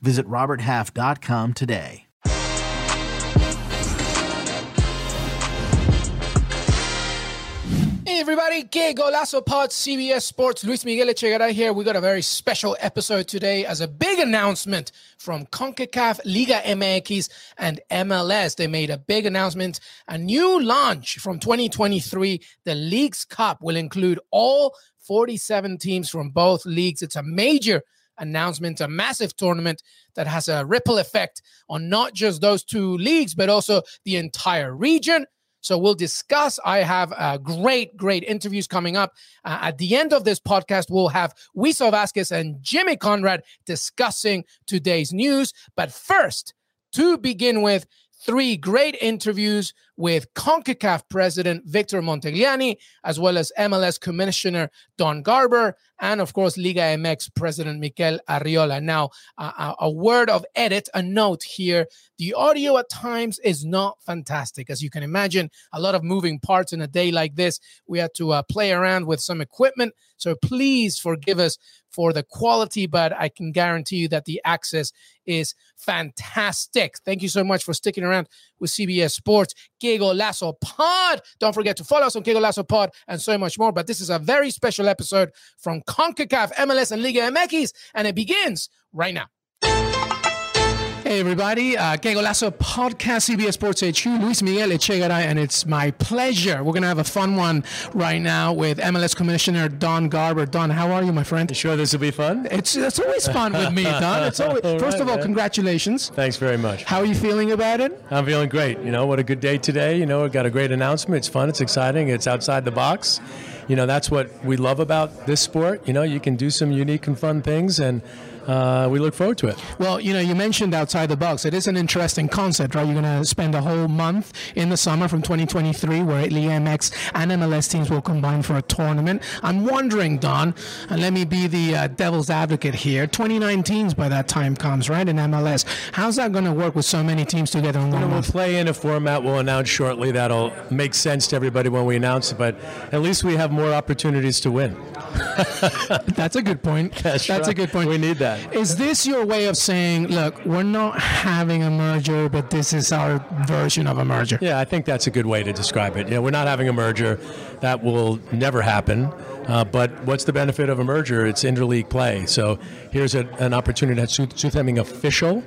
Visit RobertHalf.com today. Hey everybody, que golazo pod CBS Sports. Luis Miguel Echegaray here. We got a very special episode today as a big announcement from CONCACAF, Liga MX, and MLS. They made a big announcement. A new launch from 2023. The Leagues Cup will include all 47 teams from both leagues. It's a major announcement, a massive tournament that has a ripple effect on not just those two leagues, but also the entire region. So we'll discuss. I have uh, great, great interviews coming up. Uh, at the end of this podcast, we'll have Wiso Vazquez and Jimmy Conrad discussing today's news. But first, to begin with, three great interviews with CONCACAF President Victor Montagliani, as well as MLS Commissioner Don Garber, and of course, Liga MX President Mikel Arriola. Now, uh, a word of edit, a note here. The audio at times is not fantastic. As you can imagine, a lot of moving parts in a day like this. We had to uh, play around with some equipment. So please forgive us for the quality, but I can guarantee you that the access is fantastic. Thank you so much for sticking around with CBS Sports. Que Golazo Pod. Don't forget to follow us on Que Golazo Pod and so much more. But this is a very special episode from CONCACAF, MLS, and Liga MX, and it begins right now. Hey, everybody. Uh, Que Golazo Podcast, CBS Sports HQ, Luis Miguel Echegaray, and it's my pleasure. We're going to have a fun one right now with MLS Commissioner Don Garber. Don, how are you, my friend? You sure this will be fun? It's, it's always fun with me, Don. It's always, All first right, of all, man. congratulations. Thanks very much. How are you feeling about it? I'm feeling great. You know, what a good day today. You know, we got a great announcement. It's fun, it's exciting, it's outside the box. You know, that's what we love about this sport. You know, you can do some unique and fun things, and uh, we look forward to it. Well, you know, you mentioned outside the box. It is an interesting concept, right? You're going to spend a whole month in the summer from 2023 where Liga MX and MLS teams will combine for a tournament. I'm wondering, Don, and let me be the uh, devil's advocate here 29 teams by that time comes, right, in MLS. How's that going to work with so many teams together in one we'll month? play in a format we'll announce shortly that'll make sense to everybody when we announce it, but at least we have more opportunities to win. That's a good point. That's, a right. good point. We need that. Is this your way of saying, look, we're not having a merger, but this is our version of a merger? Yeah, I think that's a good way to describe it. Yeah, we're not having a merger. That will never happen. Uh, but what's the benefit of a merger? It's interleague play. So here's a, an opportunity that's something official,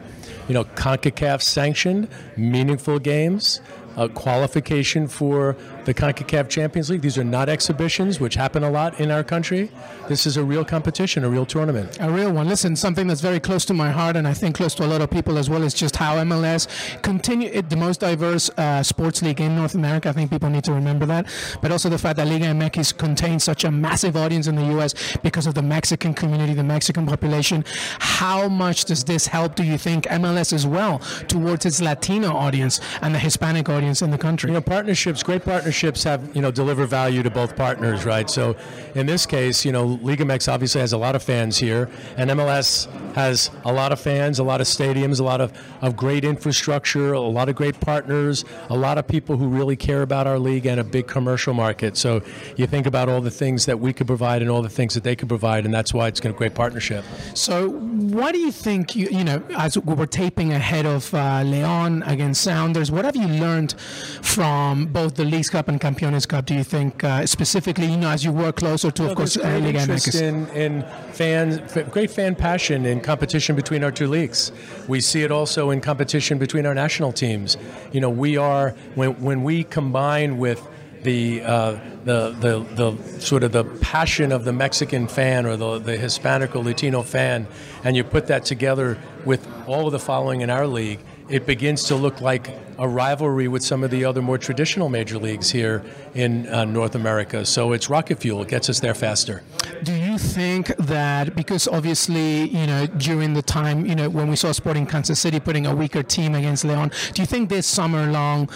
you know, CONCACAF sanctioned, meaningful games, uh, qualification for the CONCACAF Champions League. These are not exhibitions, which happen a lot in our country. This is a real competition, a real tournament. A real one. Listen, something that's very close to my heart, and I think close to a lot of people as well, is just how MLS continue it, the most diverse uh, sports league in North America. I think people need to remember that, but also the fact that Liga MX contains such a massive audience in the U.S. because of the Mexican community, the Mexican population. How much does this help? Do you think MLS as well towards its Latino audience and the Hispanic audience in the country? You know, partnerships, great partnerships have, you know, deliver value to both partners, right? So in this case, you know, Liga MX obviously has a lot of fans here, and MLS has a lot of fans, a lot of stadiums, a lot of, of great infrastructure, a lot of great partners, a lot of people who really care about our league and a big commercial market. So you think about all the things that we could provide and all the things that they could provide, and that's why it's a great partnership. So, what do you think? You, you know, as we were taping ahead of uh, Leon against Sounders, what have you learned from both the Leagues Cup and Campeones Cup? Do you think uh, specifically, you know, as you work closer to, of course, uh, great Liga interest MX? in, in fans, f- great fan passion in competition between our two leagues. We see it also in competition between our national teams. You know, we are when when we combine with the, uh, the the the sort of the passion of the Mexican fan or the, the Hispanic or Latino fan, and you put that together with all of the following in our league. It begins to look like a rivalry with some of the other more traditional major leagues here in uh, North America. So it's rocket fuel; it gets us there faster. Do you think that because obviously you know during the time you know when we saw Sporting Kansas City putting a weaker team against Leon, do you think this summer-long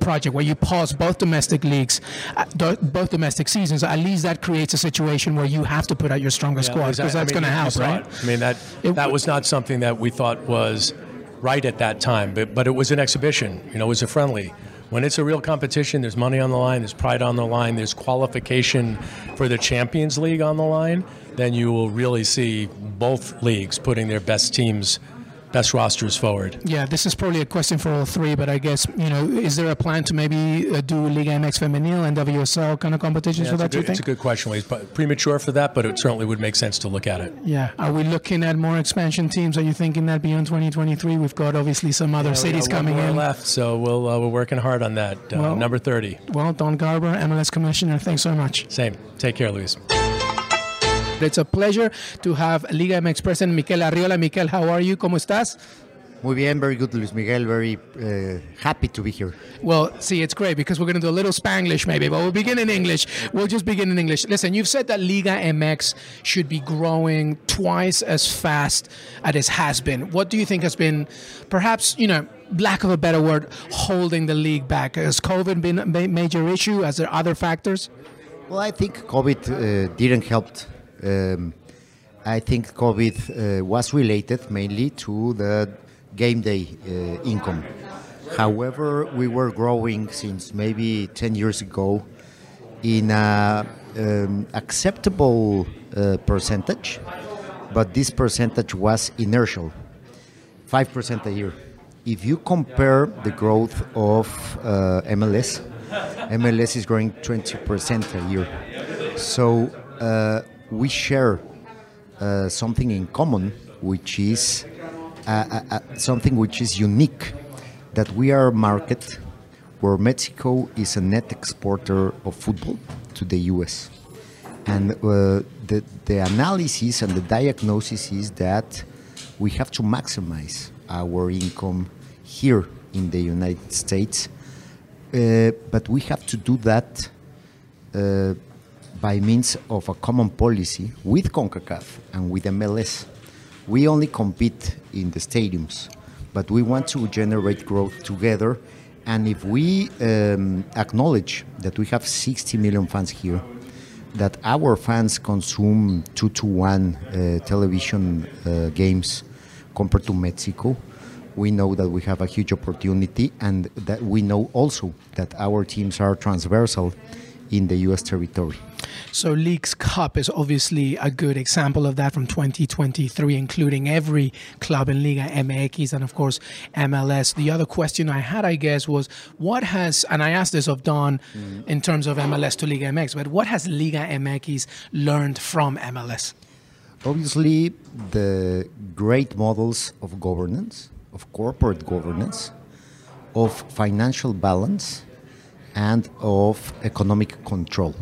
project where you pause both domestic leagues, uh, both domestic seasons, at least that creates a situation where you have to put out your strongest yeah, squad because that's going to help, right? I mean that that was not something that we thought was right at that time, but, but it was an exhibition. You know, it was a friendly. When it's a real competition, there's money on the line, there's pride on the line, there's qualification for the Champions League on the line, then you will really see both leagues putting their best teams best rosters forward. Yeah, this is probably a question for all three, but I guess you know, is there a plan to maybe uh, do Liga MX Femenil and WSL kind of competitions yeah, for that? Good, it's a good question. It's premature for that, but it certainly would make sense to look at it. Yeah, are we looking at more expansion teams? Are you thinking that beyond 2023? We've got obviously some other yeah, cities coming in. left, so we'll uh, we're working hard on that. Uh, well, number 30. Well, Don Garber, MLS Commissioner. Thanks so much. Same. Take care, Luis. It's a pleasure to have Liga MX President Mikel Arriola. Mikel, how are you? ¿Cómo estás? Muy bien, very good, Luis Miguel. Very uh, happy to be here. Well, see, it's great because we're going to do a little Spanglish maybe, but we'll begin in English. We'll just begin in English. Listen, you've said that Liga MX should be growing twice as fast as it has been. What do you think has been, perhaps, you know, lack of a better word, holding the league back? Has COVID been a major issue? Has there other factors? Well, I think COVID uh, didn't help. Um, I think COVID uh, was related mainly to the game day uh, income. However, we were growing since maybe 10 years ago in an um, acceptable uh, percentage, but this percentage was inertial, 5% a year. If you compare the growth of uh, MLS, MLS is growing 20% a year. So uh, we share uh, something in common, which is uh, uh, something which is unique that we are a market where Mexico is a net exporter of football to the US. And uh, the, the analysis and the diagnosis is that we have to maximize our income here in the United States, uh, but we have to do that uh, by means of a common policy with CONCACAF and with MLS we only compete in the stadiums, but we want to generate growth together. And if we um, acknowledge that we have 60 million fans here, that our fans consume two to one uh, television uh, games compared to Mexico, we know that we have a huge opportunity, and that we know also that our teams are transversal in the U.S. territory. So Leagues Cup is obviously a good example of that from 2023, including every club in Liga MX and of course MLS. The other question I had, I guess, was what has, and I asked this of Don mm-hmm. in terms of MLS to Liga MX, but what has Liga MX learned from MLS? Obviously, the great models of governance, of corporate governance, of financial balance, and of economic control.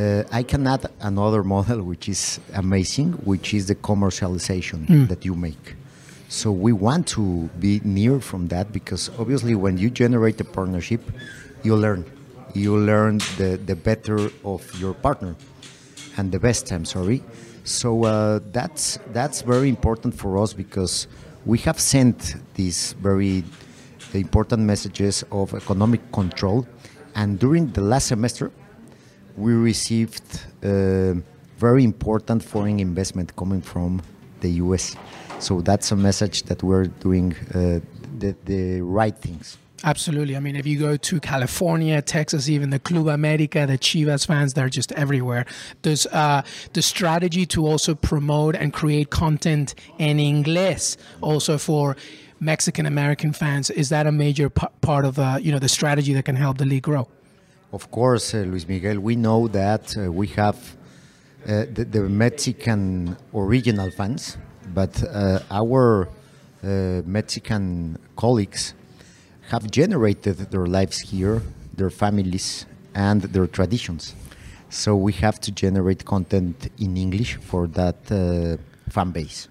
Uh, I can add another model which is amazing, which is the commercialization mm. that you make. So we want to be near from that because obviously when you generate a partnership, you learn. You learn the, the better of your partner and the best, I'm sorry. So uh, that's, that's very important for us because we have sent these very important messages of economic control. And during the last semester, we received uh, very important foreign investment coming from the US. So that's a message that we're doing uh, the, the right things. Absolutely. I mean, if you go to California, Texas, even the Club America, the Chivas fans, they're just everywhere. There's uh, the strategy to also promote and create content in English also for Mexican American fans. Is that a major p- part of uh, you know the strategy that can help the league grow? Of course, uh, Luis Miguel, we know that uh, we have uh, the, the, Mexican original fans, but our Mexican colleagues have generated their lives here, their families, and their traditions. So we have to generate content in English for that uh, fan base.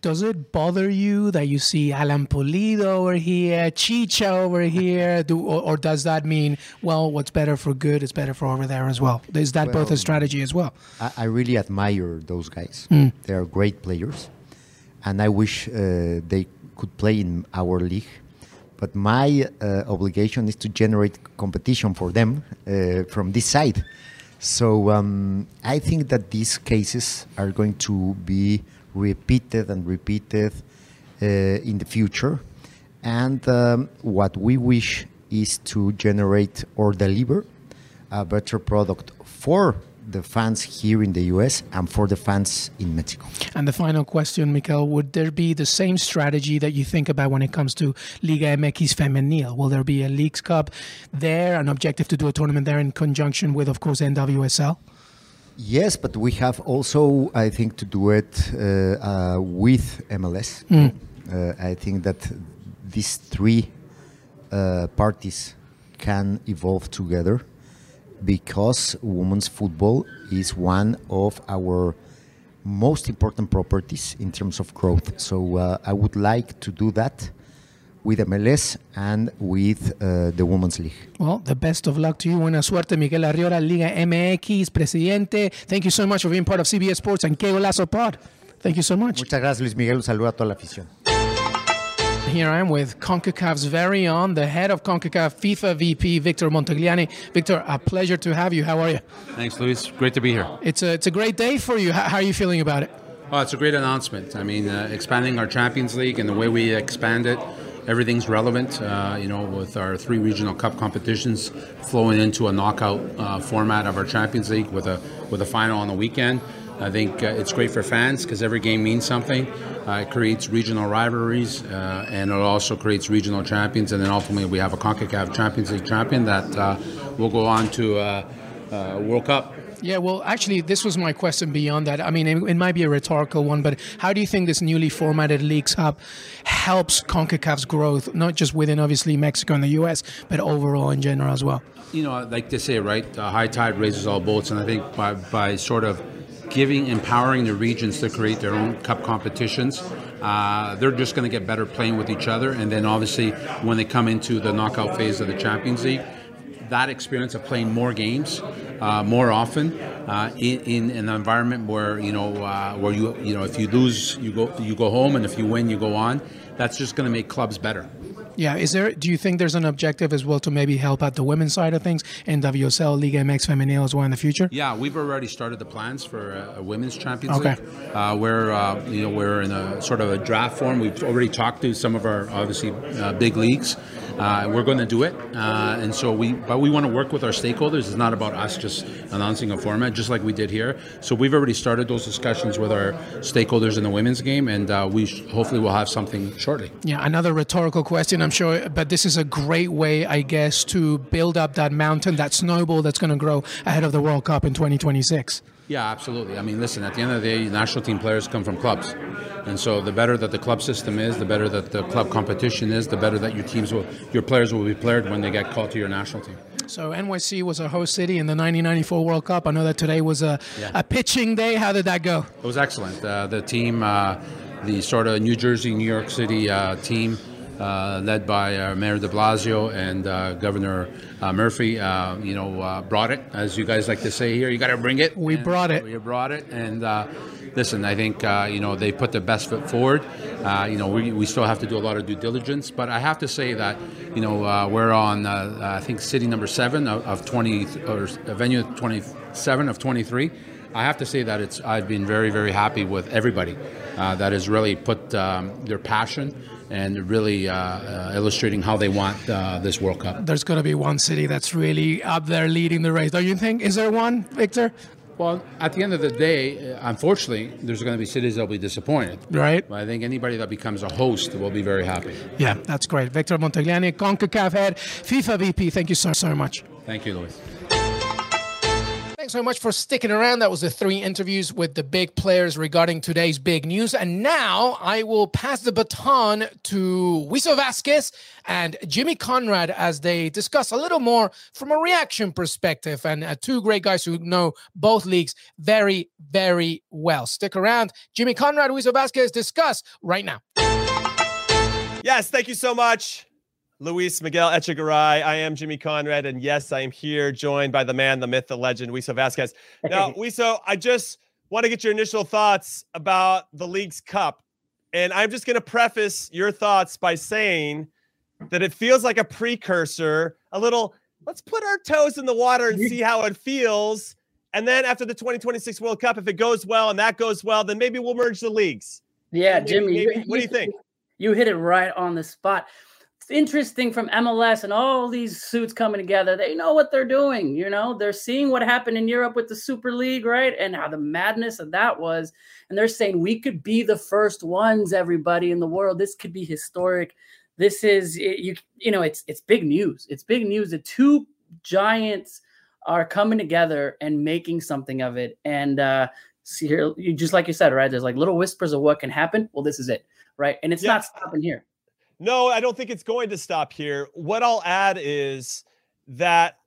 Does it bother you that you see Alan Pulido over here, Chicha over here, do, or, or, does that mean, well, what's better for good is better for over there as well? Is that well, both a strategy as well? I, I really admire those guys. Mm. They are great players, and I wish uh, they could play in our league. But my uh, obligation is to generate competition for them uh, from this side. So um, I think that these cases are going to be repeated and repeated uh, in the future. And um, what we wish is to generate or deliver a better product for the fans here in the US and for the fans in Mexico. And the final question, Mikel, would there be the same strategy that you think about when it comes to Liga MX Femenil? Will there be a Leagues Cup there, an objective to do a tournament there in conjunction with, of course, NWSL? Yes, but we have also, I think, to do it uh, uh, with MLS. Mm. Uh, I think that these three uh, parties can evolve together because women's football is one of our most important properties in terms of growth. So uh, I would like to do that with MLS and with uh, the Women's League. Well, the best of luck to you. Buena suerte, Mikel Arriola, Liga MX, presidente. Thank you so much for being part of CBS Sports and Que Golazo Pod. Thank you so much. Muchas gracias, Luis Miguel. Un saludo a toda la afición. Here I am with CONCACAF's very own, the head of CONCACAF FIFA VP, Victor Montagliani. Victor, a pleasure to have you. How are you? Thanks, Luis. Great to be here. It's a, it's a great day for you. How, how are you feeling about it? Oh, it's a great announcement. I mean, uh, expanding our Champions League and the way we expand it, everything's relevant. Uh, you know, with our three regional cup competitions flowing into a knockout uh, format of our Champions League with a with a final on the weekend. I think uh, it's great for fans because every game means something. Uh, it creates regional rivalries uh, and it also creates regional champions. And then ultimately, we have a CONCACAF Champions League champion that uh, will go on to uh, World Cup. Yeah, well, actually, this was my question beyond that. I mean, it, it, might be a rhetorical one, but how do you think this newly formatted Leagues Cup helps CONCACAF's growth, not just within obviously Mexico and the U.S., but overall in general as well? You know, like to say, right, high tide raises all boats, and I think by, by sort of giving, empowering the regions to create their own cup competitions. Uh, they're just going to get better playing with each other. And then obviously, when they come into the knockout phase of the Champions League, that experience of playing more games uh, more often uh, in, in, an environment where you know uh, where you you know if you lose you go you go home and if you win you go on. That's just going to make clubs better yeah, is there? Do you think there's an objective as well to maybe help out the women's side of things in WSL, Liga MX Femenil as well in the future? Yeah, we've already started the plans for a, a women's Champions okay. League. Uh, where uh, you know we're in a sort of a draft form. We've already talked to some of our obviously uh, big leagues. Uh, we're going to do it, uh, and so we. But we want to work with our stakeholders. It's not about us just announcing a format, just like we did here. So we've already started those discussions with our stakeholders in the women's game, and uh, we sh- hopefully will have something shortly. Yeah, another rhetorical question, I'm sure, but this is a great way, I guess, to build up that mountain, that snowball that's going to grow ahead of the World Cup in 2026. Yeah, absolutely. I mean, listen, at the end of the day, national team players come from clubs. And so the better that the club system is, the better that the club competition is, the better that your teams will, your players will be played when they get called to your national team. So NYC was a host city in the 1994 World Cup. I know that today was a, yeah. a pitching day. How did that go? It was excellent. Uh, the team, uh, the sort of New Jersey, New York City uh, team, led by uh, Mayor De Blasio and uh, Governor uh, Murphy, uh, you know, uh, brought it, as you guys like to say here. You got to bring it. We and brought it. We brought it, and listen, I think you know they put the best foot forward. you know, we, we still have to do a lot of due diligence, but I have to say that you know we're on I think city number seven of, of 20 or venue 27 of 23. I have to say that it's I've been very very happy with everybody that has really put um, their passion and really uh, uh, illustrating how they want uh, this World Cup. There's going to be one city that's really up there leading the race, don't you think? Is there one, Victor? Well, at the end of the day, unfortunately, there's going to be cities that'll be disappointed. Right. But I think anybody that becomes a host will be very happy. Yeah, that's great. Victor Montagliani, CONCACAF head, FIFA VP, thank you so, so much. Thank you, Luis. Thanks so much for sticking around. That was the three interviews with the big players regarding today's big news. And now I will pass the baton to Wiso Vazquez and Jimmy Conrad as they discuss a little more from a reaction perspective. And uh, two great guys who know both leagues very, very well. Stick around. Jimmy Conrad, Wiso Vazquez discuss right now. Yes, thank you so much. Luis Miguel Echegaray. I am Jimmy Conrad, and yes, I am here joined by the man, the myth, the legend, Wiso Vazquez. Now, Wiso, I just want to get your initial thoughts about the League's Cup. And I'm just going to preface your thoughts by saying that it feels like a precursor, a little, let's put our toes in the water and see how it feels. And then after the 2026 World Cup, if it goes well and that goes well, then maybe we'll merge the leagues. Yeah, maybe, Jimmy. Maybe, you, what do you think? You hit it right on the spot interesting from MLS and all these suits coming together. They know what they're doing. You know, they're seeing what happened in Europe with the Super League, right? And how the madness of that was. And they're saying we could be the first ones, everybody in the world. This could be historic. This is you. You know, it's it's big news. It's big news. The two giants are coming together and making something of it. And uh, see here, you just like you said, right? There's like little whispers of what can happen. Well, this is it, right? And it's yeah. not stopping here. No, I don't think it's going to stop here. What I'll add is that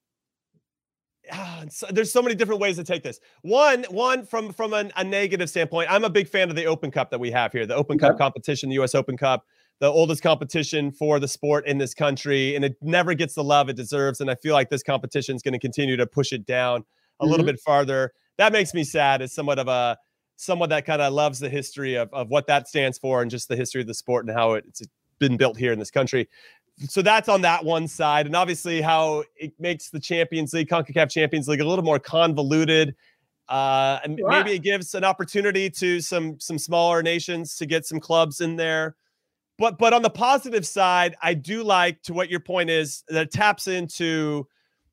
ah, there's so many different ways to take this. One, one from from an, a negative standpoint, I'm a big fan of the Open Cup that we have here, the Open okay. Cup competition, the U.S. Open Cup, the oldest competition for the sport in this country, and it never gets the love it deserves. And I feel like this competition is going to continue to push it down a mm-hmm. little bit farther. That makes me sad as somewhat of a someone that kind of loves the history of, of what that stands for and just the history of the sport and how it, it's been built here in this country. So that's on that one side. And obviously, how it makes the Champions League, CONCACAF Champions League, a little more convoluted. Uh, and maybe it gives an opportunity to some some smaller nations to get some clubs in there. But but on the positive side, I do like to what your point is that it taps into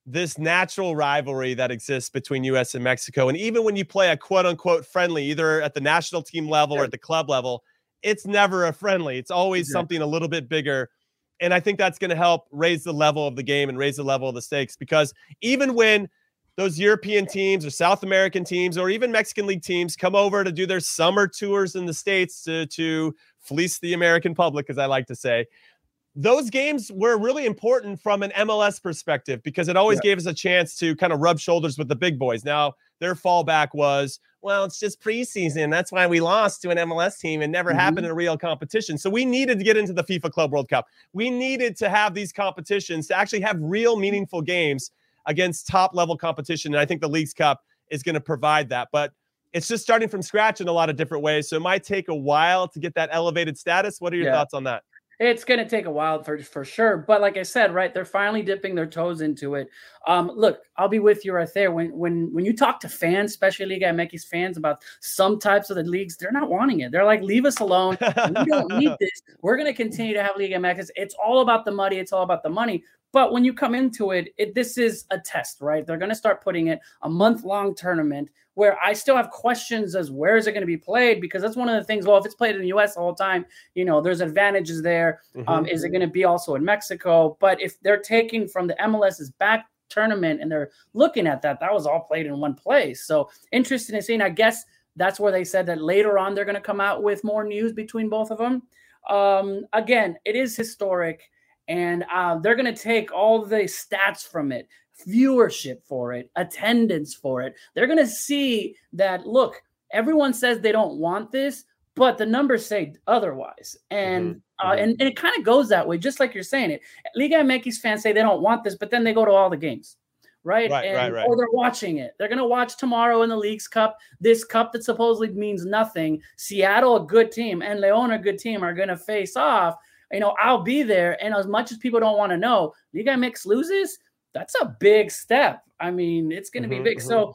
this natural rivalry that exists between US and Mexico. And even when you play a quote unquote friendly, either at the national team level or at the club level, it's never a friendly. It's always yeah. something a little bit bigger. And I think that's going to help raise the level of the game and raise the level of the stakes because even when those European teams or South American teams or even Mexican league teams come over to do their summer tours in the States to, to fleece the American public, as I like to say, those games were really important from an MLS perspective because it always yeah. gave us a chance to kind of rub shoulders with the big boys. Now, their fallback was, well, it's just preseason. That's why we lost to an MLS team and never mm-hmm. happened in a real competition. So we needed to get into the FIFA Club World Cup. We needed to have these competitions to actually have real meaningful games against top level competition. And I think the Leagues Cup is going to provide that. But it's just starting from scratch in a lot of different ways. So it might take a while to get that elevated status. What are your yeah. thoughts on that? It's going to take a while for for sure, but like I said, right, they're finally dipping their toes into it. Um, look, I'll be with you right there. When when when you talk to fans, especially Liga MX fans, about some types of the leagues, they're not wanting it. They're like, leave us alone. we don't need this. We're going to continue to have Liga MX. It's all about the money. It's all about the money. But when you come into it, it this is a test, right? They're going to start putting it a month long tournament where I still have questions as where is it going to be played because that's one of the things. Well, if it's played in the U.S. all the whole time, you know, there's advantages there. Mm-hmm. Um, is it going to be also in Mexico? But if they're taking from the MLS's back tournament and they're looking at that, that was all played in one place. So interesting to see. I guess that's where they said that later on they're going to come out with more news between both of them. Um, again, it is historic and uh, they're going to take all the stats from it viewership for it attendance for it they're going to see that look everyone says they don't want this but the numbers say otherwise and mm-hmm. uh, and, and it kind of goes that way just like you're saying it liga mx fans say they don't want this but then they go to all the games right? Right, and, right, right. Or they're watching it. They're going to watch tomorrow in the Leagues Cup. This cup that supposedly means nothing. Seattle, a good team, and Leon, a good team, are going to face off you know, I'll be there. And as much as people don't want to know, Liga MX loses, that's a big step. I mean, it's going to mm-hmm, be big. Mm-hmm. So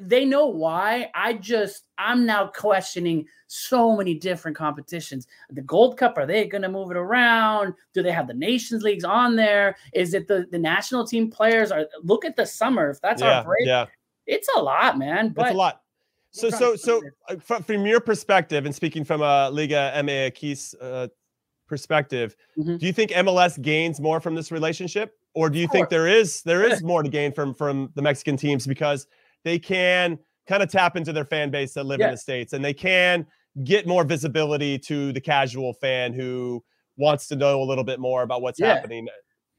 they know why. I just, I'm now questioning so many different competitions. The Gold Cup, are they going to move it around? Do they have the Nations Leagues on there? Is it the, the national team players? Are Look at the summer. If that's yeah, our break, yeah. it's a lot, man. But it's a lot. So, so, so, uh, from, from your perspective, and speaking from a Liga MX uh, perspective, mm-hmm. do you think MLS gains more from this relationship, or do you think there is there is more to gain from from the Mexican teams because they can kind of tap into their fan base that live Yeah. in the states, and they can get more visibility to the casual fan who wants to know a little bit more about what's Yeah. happening.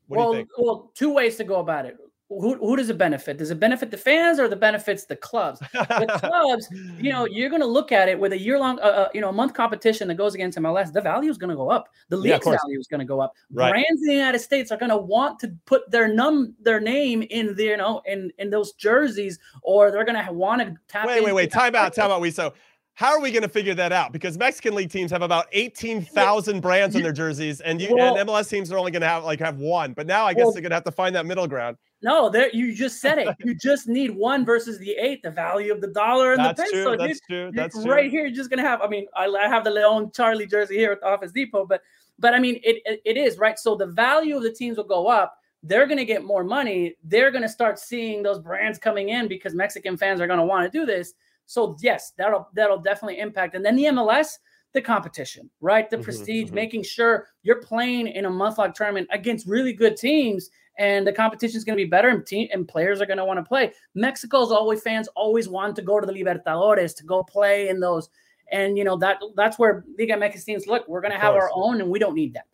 What well, do you think? well, two ways to go about it. Who, who does it benefit? Does it benefit the fans or the benefits the clubs? The clubs, you know, you're going to look at it with a year long, uh, uh, you know, a month competition that goes against MLS. The value is going to go up. The Yeah, league's course. value is going to go up. Right. Brands in the United States are going to want to put their num their name in the, you know, in in those jerseys, or they're going to want to tap. Wait, wait, wait. Time out, time out. We so how are we going to figure that out? Because Mexican league teams have about eighteen thousand brands on their jerseys, and you Well- and MLS teams are only going to have like have one. But now I guess Well- they're going to have to find that middle ground. No, there you just said it. You just need one versus the eight, the value of the dollar and That's the peso. true. dude. That's true. You're That's true. right here. You're just gonna have. I mean, I, I have the Leon Charlie jersey here at the Office Depot, but but I mean, it, it it is right. So the value of the teams will go up. They're gonna get more money. They're gonna start seeing those brands coming in because Mexican fans are gonna want to do this. So yes, that'll that'll definitely impact. And then the MLS, the competition, right? The Mhm, prestige, mhm. making sure you're playing in a month long tournament against really good teams and the competition is going to be better and team and players are going to want to play. Mexico's always fans always want to go to the Libertadores to go play in those. And you know that that's where Liga MX teams look, we're going to have our own and we don't need that.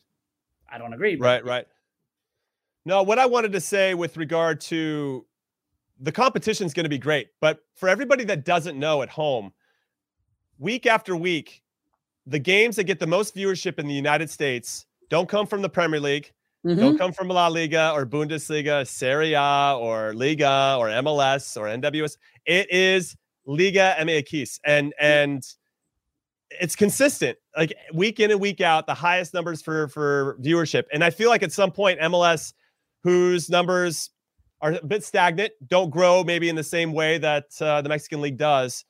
I don't agree. Right, right. No, what I wanted to say with regard to the competition is going to be great, but for everybody that doesn't know at home, week after week, the games that get the most viewership in the United States don't come from the Premier League, Mhm. don't come from La Liga or Bundesliga, Serie A or Liga or MLS or NWS. It is Liga MX, and and it's consistent, like week in and week out, the highest numbers for for viewership. And I feel like at some point MLS, whose numbers are a bit stagnant, don't grow maybe in the same way that uh, the Mexican League does,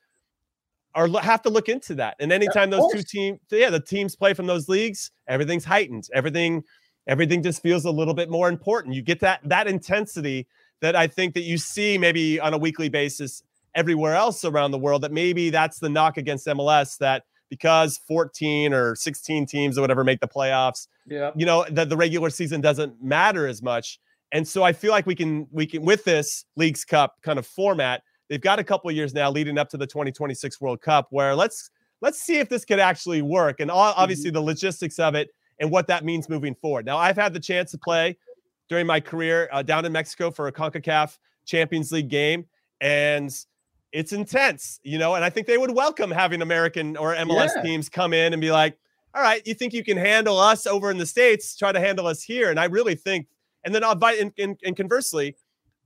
or have to look into that. And anytime those two teams, yeah, the teams play from those leagues, everything's heightened. Everything, everything just feels a little bit more important. You get that that intensity that I think that you see maybe on a weekly basis everywhere else around the world. That maybe that's the knock against MLS that because 14 or 16 teams or whatever make the playoffs, Yeah. you know, that the regular season doesn't matter as much. And so I feel like we can we can with this Leagues Cup kind of format, they've got a couple of years now leading up to the 2026 World Cup where let's let's see if this could actually work and obviously mm-hmm. the logistics of it and what that means moving forward. Now I've had the chance to play during my career uh, down in Mexico for a CONCACAF Champions League game and it's intense, you know, and I think they would welcome having American or MLS Yeah. teams come in and be like, all right, you think you can handle us over in the States, try to handle us here. And I really think, and then I'll invite, and, and, and conversely,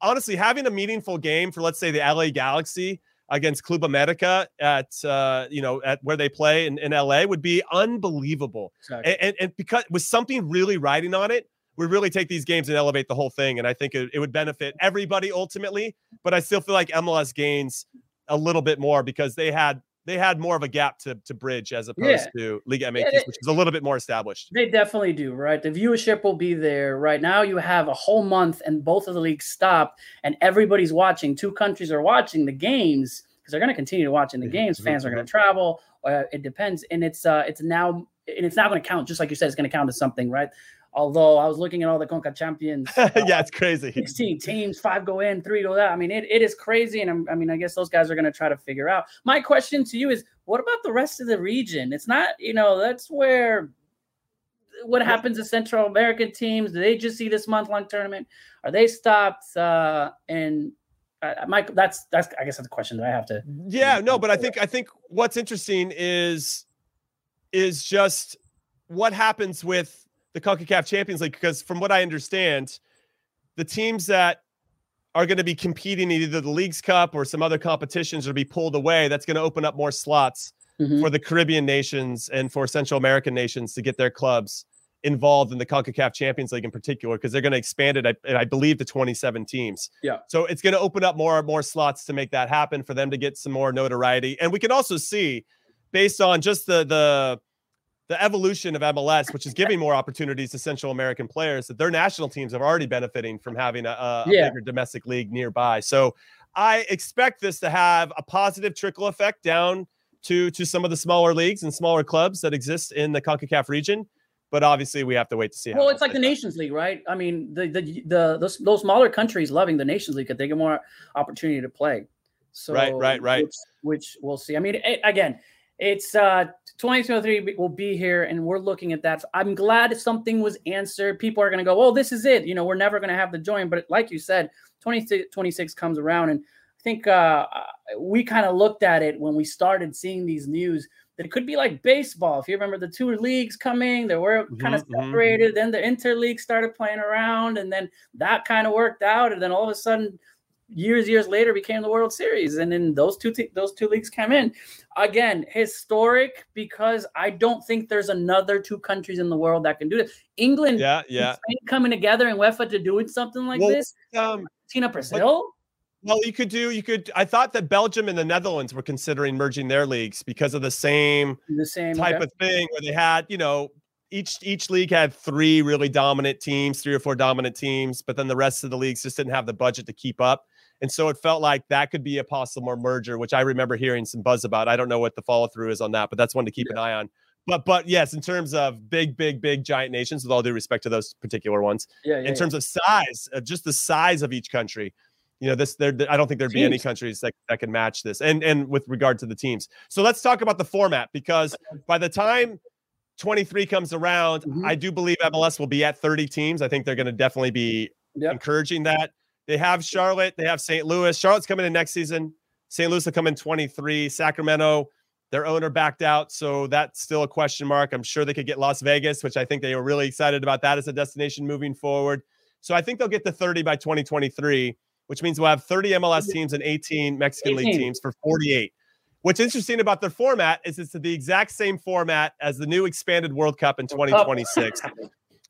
honestly, having a meaningful game for, let's say, the LA Galaxy against Club America at, uh, you know, at where they play in, in LA would be unbelievable. Exactly. And, and, and because with something really riding on it, we really take these games and elevate the whole thing. And I think it, it would benefit everybody ultimately. But I still feel like MLS gains a little bit more because they had they had more of a gap to, to bridge as opposed to Liga MX, they- which is a little bit more established. They definitely do, right? The viewership will be there. Right now, you have a whole month, and both of the leagues stopped, and everybody's watching. Two countries are watching the games because they're going to continue watching the games. Fans are going to travel. Uh, it depends, and it's uh, it's now and it's not going to count. Just like you said, it's going to count as something, right? Although I was looking at all the Conca champions, uh, yeah, it's crazy. 16 teams, five go in, three go out. I mean, it, it is crazy. And I'm, I mean, I guess those guys are going to try to figure out. My question to you is what about the rest of the region? It's not, you know, that's where what happens to Central American teams? Do they just see this month long tournament? Are they stopped? Uh, and uh, Mike, that's, that's, I guess that's a question that I have to. Yeah, no, but I think I think what's interesting is is just what happens with the CONCACAF Champions League because from what I understand, the teams that are going to be competing in either the Leagues Cup or some other competitions will be pulled away. That's going to open up more slots Mhm. for the Caribbean nations and for Central American nations to get their clubs involved in the CONCACAF Champions League in particular because they're going to expand it, I, and I believe, to 27 teams. Yeah. So it's going to open up more and more slots to make that happen for them to get some more notoriety. And we can also see, based on just the the the evolution of MLS, which is giving more opportunities to Central American players, that their national teams are already benefiting from having a, a, Yeah. bigger domestic league nearby. So I expect this to have a positive trickle effect down to to some of the smaller leagues and smaller clubs that exist in the CONCACAF region. But obviously, we have to wait to see. Well, it it's like the out. Nations League, right? I mean, the the the those, those smaller countries loving the Nations League because they get more opportunity to play. So Right, right, right. Which, which we'll see. I mean, it, again, it's uh 2023 will be here, and we're looking at that. I'm glad something was answered. People are going to go, "Oh, this is it." You know, we're never going to have the join, but like you said, 2026 comes around, and I think uh we kind of looked at it when we started seeing these news that it could be like baseball. If you remember the two leagues coming, they were kind of Mhm, mhm. separated. Then the interleague started playing around, and then that kind of worked out. And then all of a sudden, years years later, became the World Series, and then those two te- those two leagues came in. Again, historic because I don't think there's another two countries in the world that can do this. England, Yeah, yeah. Coming together and UEFA to doing something like Well, this. Um, Tina Brazil. well, you could do. You could. I thought that Belgium and the Netherlands were considering merging their leagues because of the same the same type okay. of thing, where they had, you know, each each league had three really dominant teams, three or four dominant teams, but then the rest of the leagues just didn't have the budget to keep up. And so it felt like that could be a possible merger, which I remember hearing some buzz about. I don't know what the follow through is on that, but that's one to keep an eye on. But but yes, in terms of big, big, big giant nations, with all due respect to those particular ones, yeah, yeah, in terms of size, of just the size of each country, you know, this there. I don't think there'd be any countries that, that can match this. And and with regard to the teams, so let's talk about the format because by the time 23 comes around, Mhm. I do believe MLS will be at 30 teams. I think they're going to definitely be Yep. encouraging that. They have Charlotte, they have St. Louis. Charlotte's coming in next season. St. Louis will come in 23. Sacramento, their owner backed out, so that's still a question mark. I'm sure they could get Las Vegas, which I think they were really excited about that as a destination moving forward. So I think they'll get to 30 by 2023, which means we'll have 30 MLS teams and 18 Mexican League teams for 48. What's interesting about their format is it's the exact same format as the new expanded World Cup in 2026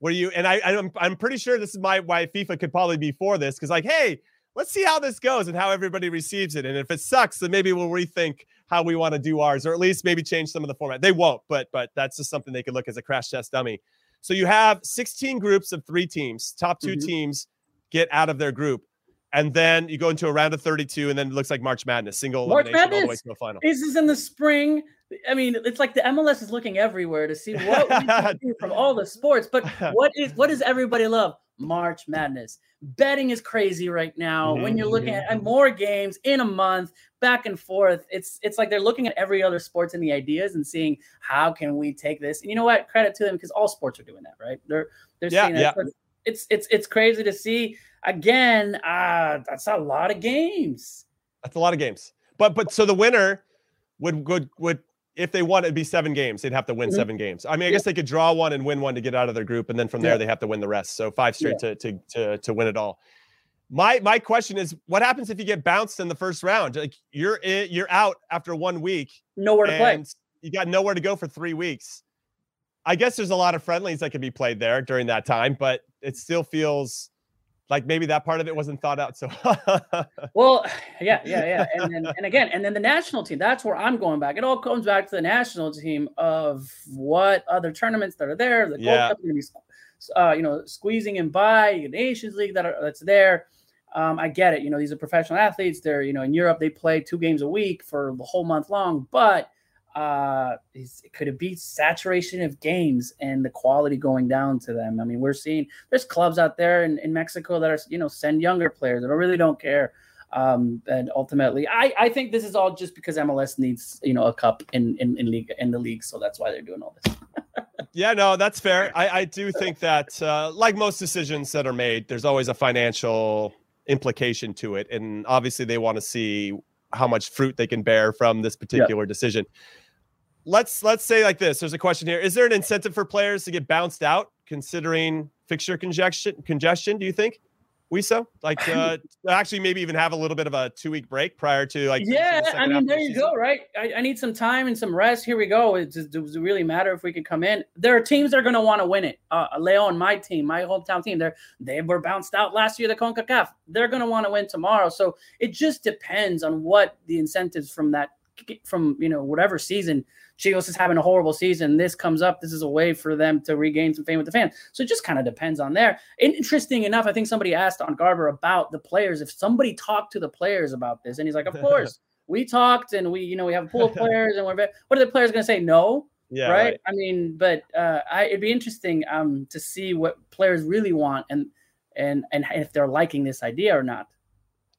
where you and I I'm I'm pretty sure this is my why FIFA could probably be for this because like hey let's see how this goes and how everybody receives it and if it sucks then maybe we'll rethink how we want to do ours or at least maybe change some of the format they won't but but that's just something they could look as a crash test dummy so you have 16 groups of three teams top 2 Mhm. teams get out of their group and then you go into a round of 32 and then it looks like March Madness single March elimination all the way Madness. to a final This is in the spring. I mean, it's like the MLS is looking everywhere to see what we can do from all the sports. But what is what does everybody love? March Madness. Betting is crazy right now. When you're looking at more games in a month, back and forth, it's it's like they're looking at every other sports and the ideas and seeing how can we take this. And you know what? Credit to them because all sports are doing that, right? They're they're Yeah, seeing that. yeah. It's it's it's crazy to see. Again, uh, that's a lot of games. That's a lot of games. But but so the winner would would would if they want it'd be seven games. They'd have to win Mhm. seven games. I mean, I Yeah. guess they could draw one and win one to get out of their group, and then from there Yeah. they have to win the rest. So five straight to, to to to win it all. My my question is, what happens if you get bounced in the first round? Like you're in, you're out after one week, Nowhere to play. you got nowhere to go for three weeks. I guess there's a lot of friendlies that could be played there during that time, but it still feels like maybe that part of it wasn't thought out. So Well, yeah, yeah, yeah, and then and again, and then the national team. That's where I'm going back. It all comes back to the national team of what other tournaments that are there. The Gold Yeah. Cup going to be, uh, you know, squeezing in by the Nations League that are that's there. Um, I get it. You know, these are professional athletes. They're you know in Europe they play two games a week for the whole month long, but uh is could it be saturation of games and the quality going down to them i mean we're seeing there's clubs out there in, in mexico that are you know send younger players that really don't care um and ultimately i i think this is all just because mls needs you know a cup in in, in league in the league so that's why they're doing all this Yeah, no, that's fair. I, I do think that, uh, like most decisions that are made, there's always a financial implication to it, and obviously they want to see how much fruit they can bear from this particular decision. Let's let's say like this. There's a question here: Is there an incentive for players to get bounced out, considering fixture congestion? Congestion? Do you think? We so like uh, actually maybe even have a little bit of a two week break prior to like yeah the i mean there you season? go right I, I need some time and some rest here we go it just does it really matter if we could come in there are teams that are going to want to win it uh leon my team my hometown team they're they were bounced out last year the concacaf they're going to want to win tomorrow so it just depends on what the incentives from that from you know whatever season Chivas is having a horrible season. This comes up. This is a way for them to regain some fame with the fans. So it just kind of depends on there. Interesting enough, I think somebody asked on Garber about the players. If somebody talked to the players about this, and he's like, "Of course, we talked, and we, you know, we have a pool of players, and we're what are the players going to say? No, Yeah, right? I mean, but uh, I, it'd be interesting um, to see what players really want, and and and if they're liking this idea or not.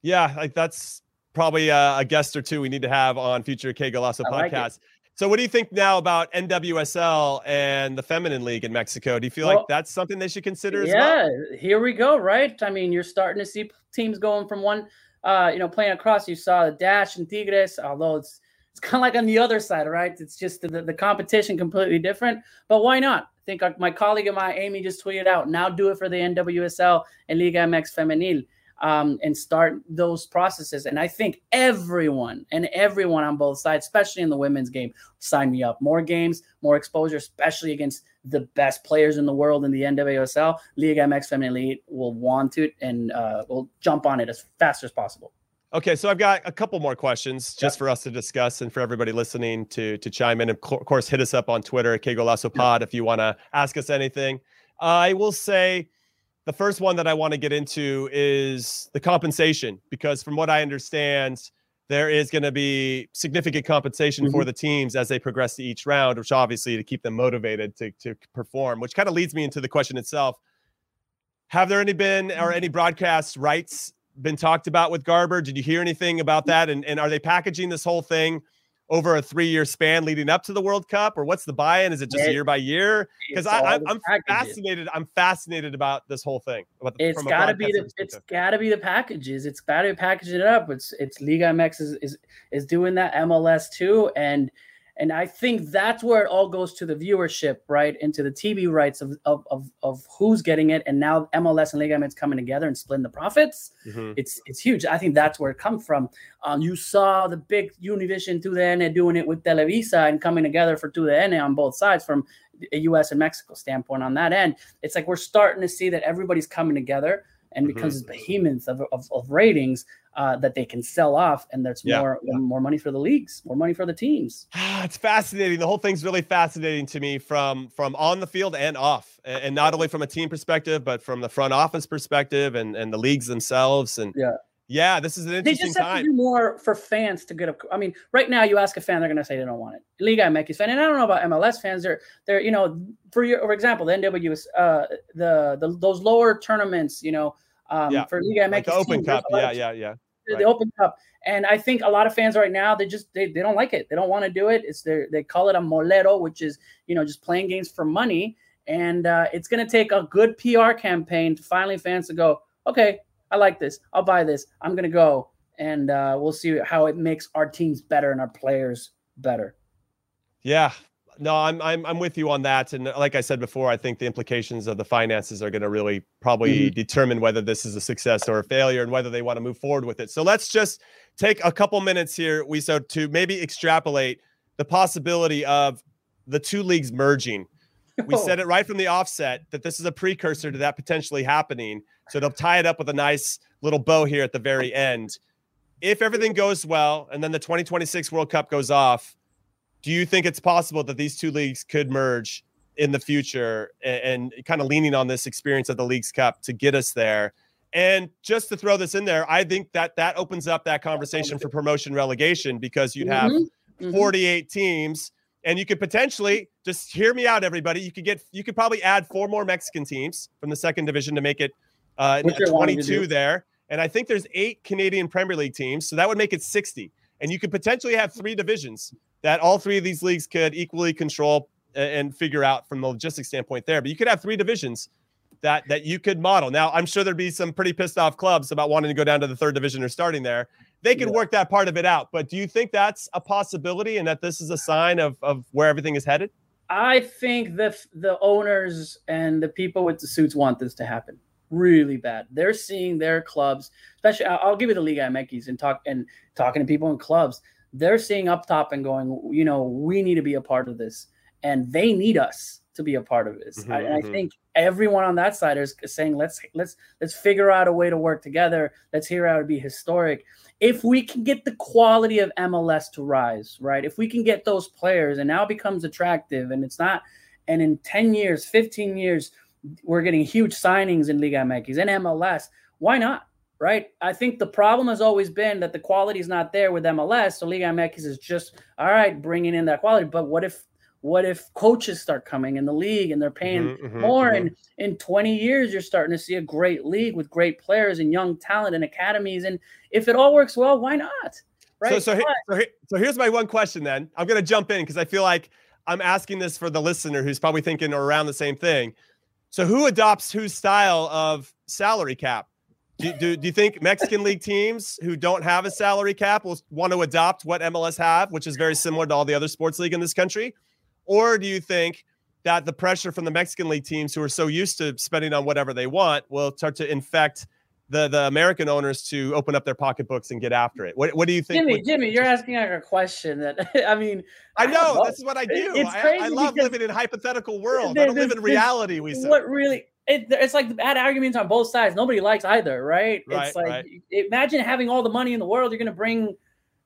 Yeah, like that's probably a, a, guest or two we need to have on future Que Golazo podcast. Like so, what do you think now about NWSL and the Feminine League in Mexico? Do you feel well, like that's something they should consider? yeah, well? here we go. Right. I mean, you're starting to see teams going from one, uh, you know, playing across. You saw the Dash and Tigres, although it's it's kind of like on the other side, right? It's just the, the competition completely different. But why not? I think my colleague of mine, Amy, just tweeted out. Now do it for the NWSL and Liga MX Femenil um, and start those processes. And I think everyone and everyone on both sides, especially in the women's game, sign me up. More games, more exposure, especially against the best players in the world in the NWSL. Liga MX Feminine Elite will want it and uh, will jump on it as fast as possible. Okay, so I've got a couple more questions just for us to discuss and for everybody listening to to chime in. Of course, hit us up on Twitter at Quegolazo Pod if you want to ask us anything. I will say the first one that I want to get into is the compensation, because from what I understand, there is going to be significant compensation mm-hmm. for the teams as they progress to each round, which obviously to keep them motivated to, to perform, which kind of leads me into the question itself. Have there any been or any broadcast rights been talked about with Garber? Did you hear anything about that? And, and are they packaging this whole thing over a three year span leading up to the World Cup, or what's the buy-in? Is it just it, year by year? Because I'm fascinated. I'm fascinated about this whole thing. The, it's got to be the it's got to be the packages. It's got to package it up. It's it's Liga MX is, is is doing that MLS too, and and I think that's where it all goes to the viewership, right? Into the TV rights of of of, of who's getting it, and now MLS and Liga MX coming together and splitting the profits. Mm-hmm. It's it's huge. I think that's where it comes from. Um, you saw the big Univision to the TUDN doing it with Televisa and coming together for TUDN on both sides from a U.S. and Mexico standpoint. On that end, it's like we're starting to see that everybody's coming together and because mm-hmm. it's behemoths of, of, of ratings uh, that they can sell off, and there's yeah, more yeah. more money for the leagues, more money for the teams. it's fascinating. The whole thing's really fascinating to me from from on the field and off, and not only from a team perspective, but from the front office perspective and and the leagues themselves. And yeah, yeah, this is an interesting they just have time. To do more for fans to get up. I mean, right now you ask a fan, they're going to say they don't want it. Liga MX fan, and I don't know about MLS fans. They're they're you know for your for example, the NWS, uh, the the those lower tournaments, you know, um, yeah. for Liga MX, like the Open Cup, yeah, yeah, yeah, the right. Open Cup. And I think a lot of fans right now they just they, they don't like it. They don't want to do it. It's their they call it a molero, which is you know just playing games for money. And uh, it's going to take a good PR campaign to finally fans to go, okay, I like this. I'll buy this. I'm going to go, and uh, we'll see how it makes our teams better and our players better. Yeah, no, I'm I'm I'm with you on that. And like I said before, I think the implications of the finances are going to really probably mm-hmm. determine whether this is a success or a failure and whether they want to move forward with it. So let's just take a couple minutes here, Wiso to maybe extrapolate the possibility of the two leagues merging. We oh. said it right from the offset that this is a precursor to that potentially happening. So they'll tie it up with a nice little bow here at the very end. If everything goes well and then the 2026 World Cup goes off, do you think it's possible that these two leagues could merge in the future and, and kind of leaning on this experience of the Leagues Cup to get us there? And just to throw this in there, I think that that opens up that conversation for promotion relegation because you'd have mm-hmm. 48 teams and you could potentially just hear me out everybody you could get you could probably add four more mexican teams from the second division to make it uh 22 there and i think there's eight canadian premier league teams so that would make it 60 and you could potentially have three divisions that all three of these leagues could equally control and figure out from the logistics standpoint there. But you could have three divisions that that you could model. Now, I'm sure there'd be some pretty pissed off clubs about wanting to go down to the third division or starting there. They could yeah. work that part of it out. But do you think that's a possibility and that this is a sign of, of where everything is headed? I think the the owners and the people with the suits want this to happen really bad. They're seeing their clubs, especially I'll give you the Liga MX and talk and talking to people in clubs they're seeing up top and going, you know, we need to be a part of this, and they need us to be a part of this. Mm-hmm, I, I, mm-hmm. think everyone on that side is saying, let's let's let's figure out a way to work together. Let's hear how to be historic. If we can get the quality of MLS to rise, right? If we can get those players, and now it becomes attractive, and it's not, and in ten years, fifteen years, we're getting huge signings in Liga MX and MLS. Why not? right? I think the problem has always been that the quality is not there with MLS. So Liga MX is just all right, bringing in that quality. But what if what if coaches start coming in the league and they're paying Mhm, mhm, more? mhm. And in 20 years, you're starting to see a great league with great players and young talent and academies. And if it all works well, why not? Right. So, so, so, so here's my one question then. I'm going to jump in because I feel like I'm asking this for the listener who's probably thinking around the same thing. So, who adopts whose style of salary cap? Do, do, do you think Mexican league teams who don't have a salary cap will want to adopt what MLS have, which is very similar to all the other sports league in this country? Or do you think that the pressure from the Mexican league teams who are so used to spending on whatever they want will start to infect the, the American owners to open up their pocketbooks and get after it? What, what do you think? Jimmy, would- Jimmy, you're asking like a question that I mean, I know this is what I do. it's I, I love living in hypothetical world. I don't live in reality. We said. what really it, it's like the bad arguments on both sides. Nobody likes either, right? Right, it's like right. imagine having all the money in the world. You're going to bring,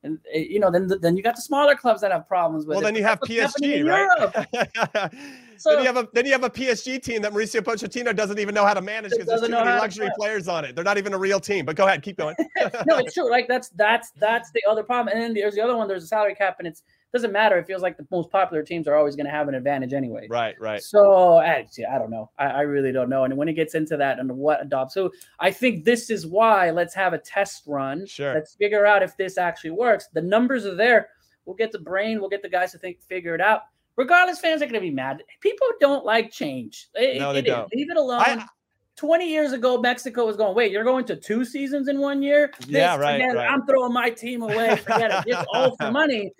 and uh, you know, then then you got the smaller clubs that have problems with Well, it. then you have PSG, right? Europe. then So- you have a then you have a PSG team that Mauricio Pochettino doesn't even know how to manage because there's too many how to luxury players on it. They're not even a real team. But go ahead, keep going. no, it's true. Like that's that's that's the other problem. And then there's the other one. There's a salary cap, and it's doesn't matter. It feels like the most popular teams are always going to have an advantage anyway. right, right. So actually, I don't know. I, I really don't know. And when it gets into that and what adopts, so I think this is why let's have a test run. Sure. Let's figure out if this actually works. The numbers are there. We'll get the brain. We'll get the guys to think, figure it out. Regardless, fans are going to be mad. People don't like change. It- No, they it is. don't. Leave it alone. I- 20 years ago, Mexico was going, wait, you're going to two seasons in one year? Yeah, right, right. I'm throwing my team away. Forget it. It's all for money.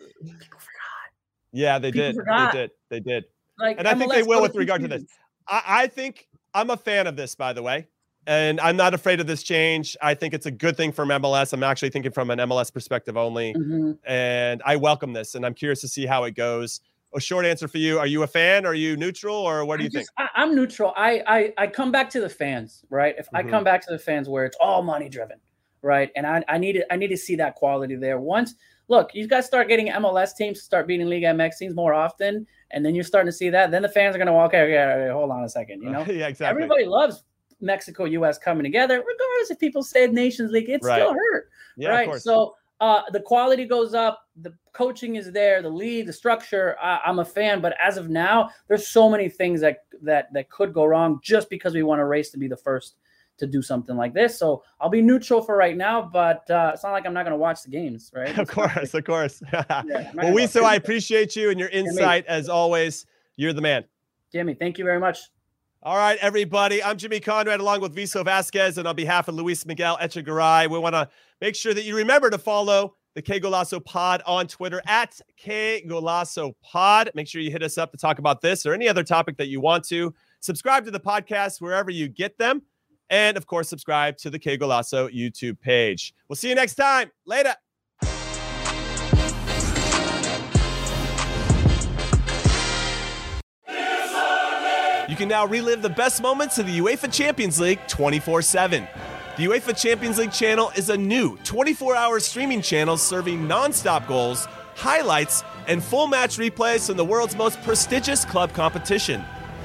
Yeah, they People did. forgot. They did. They did. Like, And I think they will with regard to this. I, I think I'm a fan of this, by the way. And I'm not afraid of this change. I think it's a good thing from MLS. I'm actually thinking from an MLS perspective only. Mhm. And I welcome this. And I'm curious to see how it goes. A short answer for you. Are you a fan? Are you neutral? Or what do I you think? just- I, am neutral. I, I I come back to the fans, right? If I Mhm. come back to the fans where it's all money driven, right? And I, I need to I need to see that quality there. Once look, you guys start getting MLS teams to start beating Liga MX teams more often, and then you're starting to see that. Then the fans are gonna walk. out. okay, okay, hold on a second. You know, yeah, exactly. everybody loves Mexico US coming together, regardless if people say Nations League. It Right. still hurt yeah, right? So uh, the quality goes up, the coaching is there, the lead, the structure. I, I'm a fan, but as of now, there's so many things that that that could go wrong just because we want to race to be the first to do something like this. So I'll be neutral for right now, but uh, it's not like I'm not going to watch the games, right? of course, of course. Yeah, well, Wiso I appreciate you and your insight as always. You're the man. Jimmy, thank you very much. All right, everybody. I'm Jimmy Conrad along with Wiso Vazquez. And on behalf of Luis Miguel Echegaray, we want to make sure that you remember to follow the Que Golazo Pod on Twitter at Quegolazo Pod. Make sure you hit us up to talk about this or any other topic that you want to. Subscribe to the podcast wherever you get them. And of course, subscribe to the Que Golazo YouTube page. We'll see you next time. Later. You can now relive the best moments of the UEFA Champions League 24 7. The UEFA Champions League channel is a new 24 hour streaming channel serving non stop goals, highlights, and full match replays from the world's most prestigious club competition.